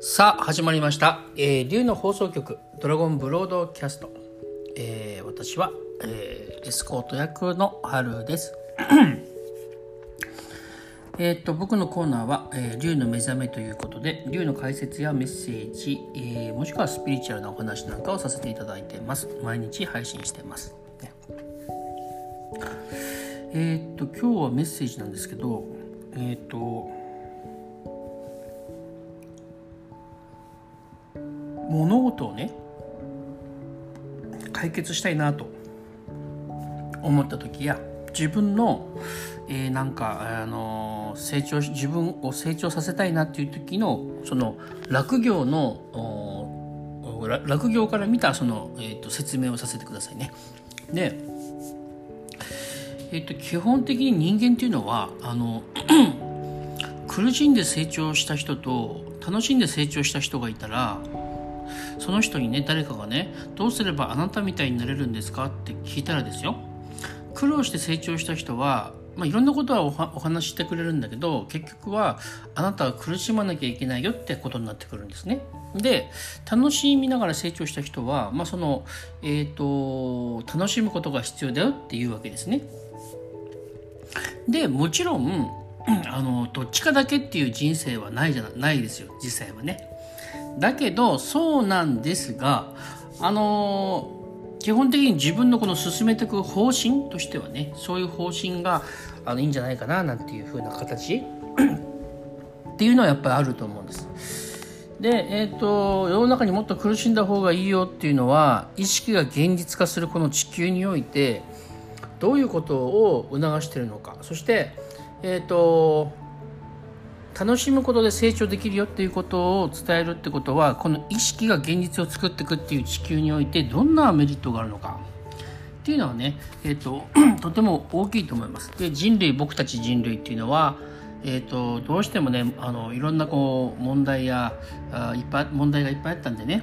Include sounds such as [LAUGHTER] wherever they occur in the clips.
さあ始まりました、えー、竜の放送局ドラゴンブロードキャスト、えー私は、えーエスコート役の春です。えっと僕のコーナーは、えー竜の目覚めということで竜の解説やメッセージ、えーもしくはスピリチュアルなお話なんかをさせていただいてます。毎日配信してます、えっと今日はメッセージなんですけどえっと物事をね解決したいなと思った時や自分の、えーなんか、あのー成長自分を成長させたいなっていう時のその落業の落業から見たその、えー、と説明をさせてくださいね。で、えー、と基本的に人間っていうのはあの [CLEARS THROAT] 苦しんで成長した人と楽しんで成長した人がいたらその人にね誰かがねどうすればあなたみたいになれるんですか？って聞いたらですよ苦労して成長した人は、まあ、いろんなことはお話ししてくれるんだけど結局はあなたは苦しまなきゃいけないよってことになってくるんですね。で楽しみながら成長した人は、まあそのえー、と楽しむことが必要だよっていうわけですね。でもちろんあのどっちかだけっていう人生はないじゃないですよ実際はね。だけどそうなんですがあの基本的に自分のこの進めていく方針としてはねそういう方針があのいいんじゃないかななんていう風な形 [COUGHS] っていうのはやっぱりあると思うんです。で、えー、と世の中にもっと苦しんだ方がいいよっていうのは意識が現実化するこの地球においてどういうことを促してるのかそして、えー、と楽しむことで成長できるよっていうことを伝えるってことはこの意識が現実を作っていくっていう地球においてどんなメリットがあるのかっていうのはね、えー、と [CLEARS THROAT] とても大きいと思います。で人類僕たち人類っていうのはえー、とどうしてもねあのいろんなこう問題やあいっぱい問題がいっぱいあったんでね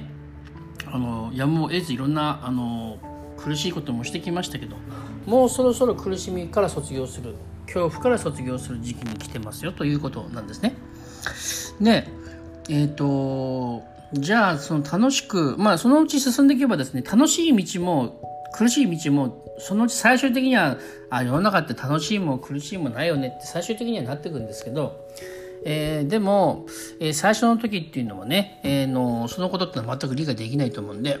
あのやむを得ずいろんなあの苦しいこともしてきましたけどもうそろそろ苦しみから卒業する恐怖から卒業する時期に来てますよということなんですね。でえっ、とじゃあその楽しくまあそのうち進んでいけばですね楽しい道も苦しい道もそのうち最終的にはあ世の中って楽しいも苦しいもないよねって最終的にはなってくるんですけど、えーでも、えー最初の時っていうのはね、えーのそのことってのは全く理解できないと思うんで、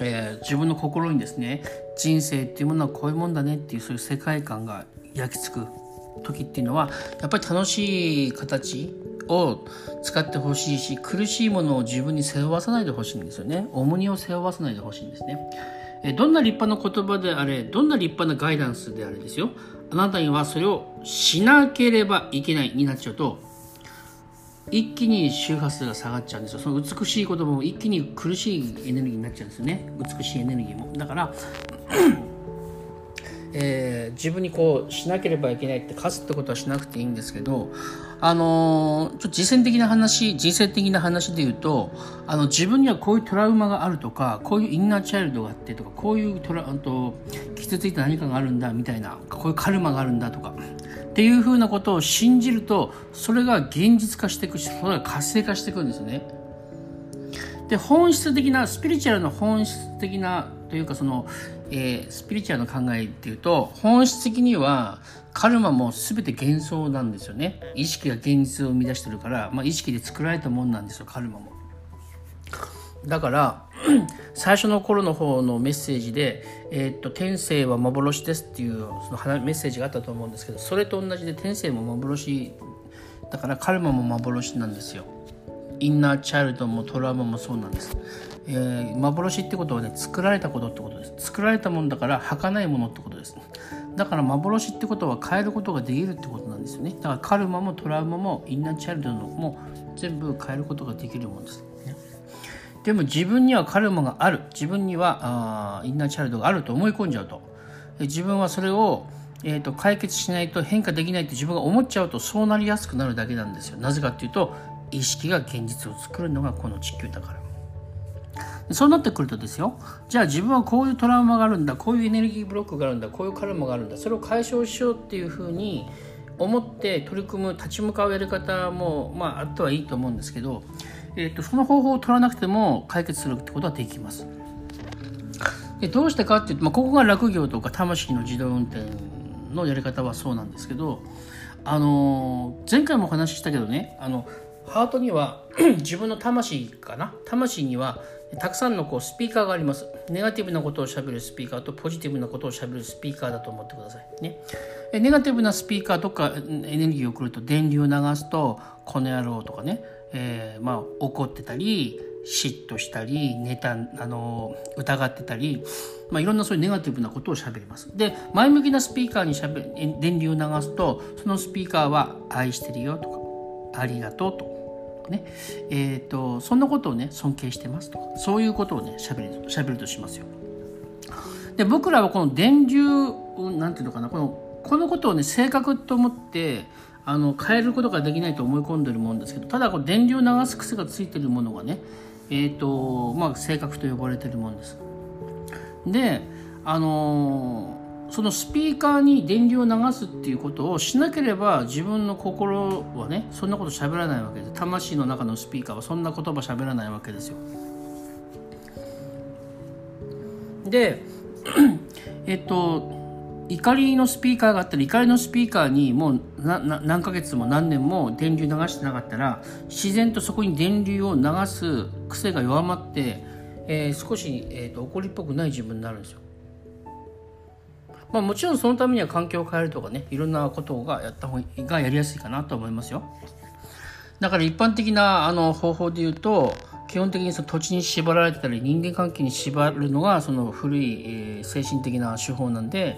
えー自分の心にですね人生っていうものはこういうもんだねっていうそういう世界観が焼き付く時っていうのはやっぱり楽しい形を使ってほしいし苦しいものを自分に背負わさないでほしいんですよね。重荷を背負わさないでほしいんですね。えどんな立派な言葉であれどんな立派なガイダンスであれですよ。あなたにはそれをしなければいけないになっちゃうと一気に周波数が下がっちゃうんですよ。その美しい言葉も一気に苦しいエネルギーになっちゃうんですよね。美しいエネルギーも。だから [CLEARS THROAT] えー自分にこうしなければいけないって課すってことはしなくていいんですけどあのーちょっと実践的な話人生的な話で言うとあの自分にはこういうトラウマがあるとかこういうインナーチャイルドがあってとかこういうトラあと傷ついた何かがあるんだみたいなこういうカルマがあるんだとかっていうふうなことを信じるとそれが現実化していくしそれが活性化していくんですよね。で本質的なスピリチュアルの本質的なというかその、えースピリチュアルの考えっていうと本質的にはカルマも全て幻想なんですよね意識が現実を生み出してるから、まあ、意識で作られたもんなんですよカルマもだから [CLEARS THROAT] 最初の頃の方のメッセージで「えーっと天性は幻です」っていうそのメッセージがあったと思うんですけどそれと同じで天性も幻だからカルマも幻なんですよ。インナーチャイルドもトラウマもそうなんです、えー幻ってことはね作られたことってことです。作られたものだから儚いものってことです。だから幻ってことは変えることができるってことなんですよね。だからカルマもトラウマもインナーチャイルドのも全部変えることができるものです、ねでも自分にはカルマがある。自分にはあインナーチャイルドがあると思い込んじゃうと。自分はそれを、えー、と解決しないと変化できないって自分が思っちゃうとそうなりやすくなるだけなんですよ。なぜかっていうと意識が現実を作るのがこの地球だから。そうなってくるとですよ。じゃあ自分はこういうトラウマがあるんだ。こういうエネルギーブロックがあるんだ。こういうカルマがあるんだ。それを解消しようっていうふうに思って取り組む立ち向かうやり方も、まあ、あってはいいと思うんですけど、えーと、その方法を取らなくても解決するってことはできます。でどうしてかっていうと、まあ、ここが落業とか魂の自動運転のやり方はそうなんですけど、あのー、前回もお話ししたけどねあのハートには [CLEARS THROAT] 自分の魂かな？魂にはたくさんのこうスピーカーがあります。ネガティブなことをしゃべるスピーカーとポジティブなことをしゃべるスピーカーだと思ってください。ね。ネガティブなスピーカーとかエネルギーを送ると電流を流すとこの野郎とかね、えー、まあ怒ってたり嫉妬したりネタあの疑ってたり、まあ、いろんなそういうネガティブなことをしゃべります。で前向きなスピーカーにしゃべ電流を流すとそのスピーカーは「愛してるよ」とか「ありがとう」とか。ねえーと、そんなことをね尊敬してますとかそういうことをねしゃべるしゃべるとしますよ。で僕らはこの電流なんていうのかなこのこのことをね正確と思ってあの変えることができないと思い込んでるもんですけどただこう電流を流す癖がついてるものがねえーとまあ、正確と呼ばれてるもんです。であのー、そのスピーカーに電流を流すっていうことをしなければ自分の心はねそんなこと喋らないわけです魂の中のスピーカーはそんな言葉喋らないわけですよ。で [CLEARS THROAT] えっと怒りのスピーカーがあったら怒りのスピーカーにもう何ヶ月も何年も電流流してなかったら自然とそこに電流を流す癖が弱まって、えー、少し、えーと、怒りっぽくない自分になるんですよ。まあ、もちろんそのためには環境を変えるとかねいろんなことがやった方がやりやすいかなと思いますよ。だから一般的なあの方法で言うと基本的にその土地に縛られてたり人間関係に縛るのがその古い、えー、精神的な手法なんで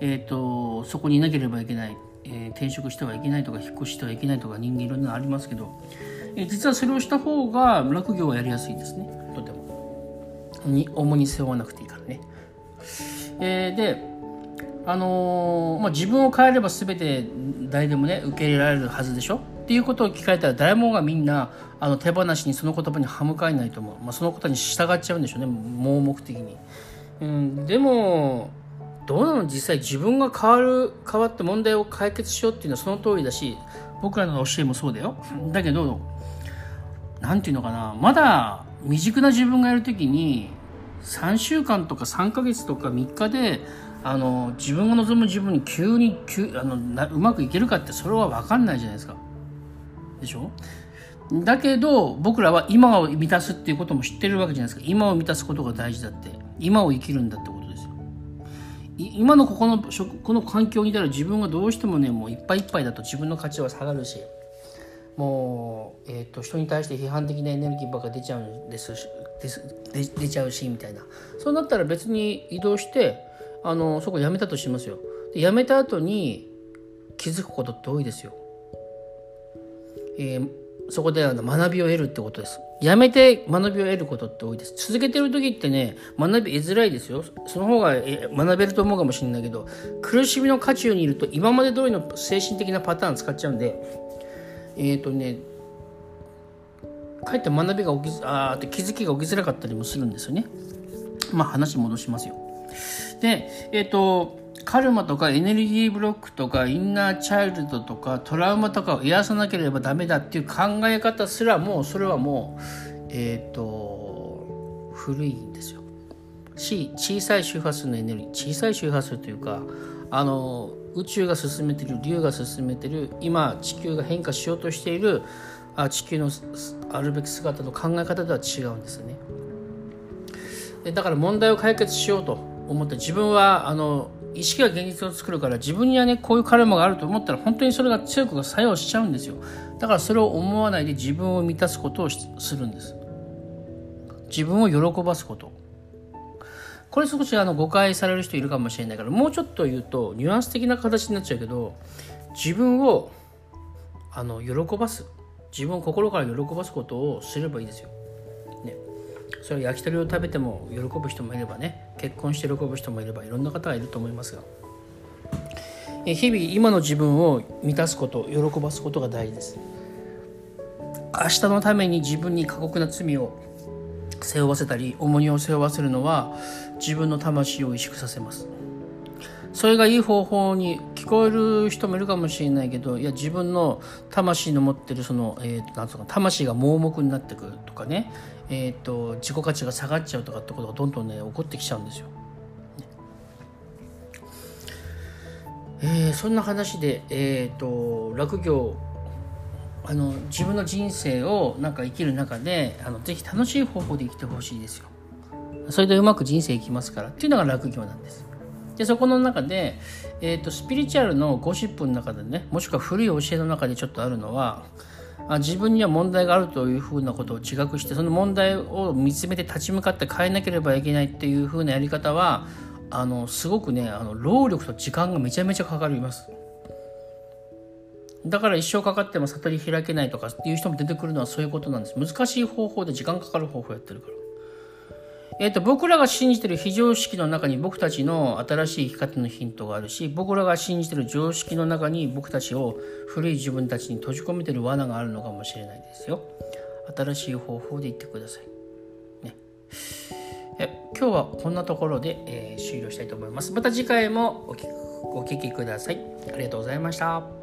えーと、そこにいなければいけない、えー、転職してはいけないとか引っ越してはいけないとか人間いろんなのありますけど、えー、実はそれをした方が落業はやりやすいですね。とても。に重に背負わなくていいからね、えー、であのー、まあ、自分を変えれば全て誰でもね受け入れられるはずでしょ？っていうことを聞かれたら誰もがみんなあの手放しにその言葉に歯向かえないと思う、まあ、そのことに従っちゃうんでしょうね。盲目的に、うん、でもどうなの実際自分が変わる変わって問題を解決しようっていうのはその通りだし僕らの教えもそうだよ。だけど何て言うのかな。まだ未熟な自分がやる時に3週間とか3ヶ月とか3日であの自分が望む自分に急に急あのなうまくいけるかってそれは分かんないじゃないですか。でしょ？だけど僕らは今を満たすっていうことも知ってるわけじゃないですか。今を満たすことが大事だって。今を生きるんだってこと。今のここのこの環境にいたら自分がどうしてもねもういっぱいいっぱいだと自分の価値は下がるしもう、えーと、人に対して批判的なエネルギーばっか出ちゃうんですです出ちゃうしみたいな。そうなったら別に移動してあのそこ辞めたとしますよ。で辞めた後に気づくことって多いですよ、えー、そこであの学びを得るってことです。やめて学びを得ることって多いです。続けてる時ってね、学び得づらいですよ。その方が学べると思うかもしれないけど、苦しみの渦中にいると今まで通りの精神的なパターン使っちゃうんで、えっ、ー、とね、かえって学びが起きず、あって気づきが起きづらかったりもするんですよね。まあ話戻しますよ。で、えっ、ー、と、カルマとかエネルギーブロックとかインナーチャイルドとかトラウマとかを癒さなければダメだっていう考え方すらもうそれはもうえっ、ー、と古いんですよ。し小さい周波数のエネルギー小さい周波数というかあの宇宙が進めてる竜が進めてる今地球が変化しようとしているあ地球のあるべき姿の考え方とは違うんですね。だから問題を解決しようと思って自分はあの意識が現実を作るから自分にはねこういうカルマがあると思ったら本当にそれが強く作用しちゃうんですよ。だからそれを思わないで自分を満たすことをするんです。自分を喜ばすこと。これ少しあの誤解される人いるかもしれないからもうちょっと言うとニュアンス的な形になっちゃうけど自分をあの喜ばす。自分を心から喜ばすことをすればいいですよ。ね。それ焼き鳥を食べても喜ぶ人もいればね。結婚して喜ぶ人もいればいろんな方がいると思いますが日々今の自分を満たすこと喜ばすことが大事です。明日のために自分に過酷な罪を背負わせたり重荷を背負わせるのは自分の魂を萎縮させます。それがいい方法に聞こえる人もいるかもしれないけどいや自分の魂の持ってるその、えー、なんうか魂が盲目になってくるとかね、えーと、自己価値が下がっちゃうとかってことがどんどんね起こってきちゃうんですよ。えー、そんな話で、えーと、落業あの自分の人生をなんか生きる中であのぜひ楽しい方法で生きてほしいですよ。それでうまく人生いきますからっていうのが落業なんです。でそこの中で、えーと、スピリチュアルのゴシップの中でねもしくは古い教えの中でちょっとあるのはあ自分には問題があるというふうなことを自覚してその問題を見つめて立ち向かって変えなければいけないっていうふうなやり方はあのすごくねあの労力と時間がめちゃめちゃかかります。だから一生かかっても悟り開けないとかっていう人も出てくるのはそういうことなんです。難しい方法で時間かかる方法やってるから。えーと、僕らが信じてる非常識の中に僕たちの新しい生き方のヒントがあるし僕らが信じてる常識の中に僕たちを古い自分たちに閉じ込めてる罠があるのかもしれないですよ。新しい方法で言ってください。ね、え今日はこんなところで、えー、終了したいと思います。また次回もお聞きください。ありがとうございました。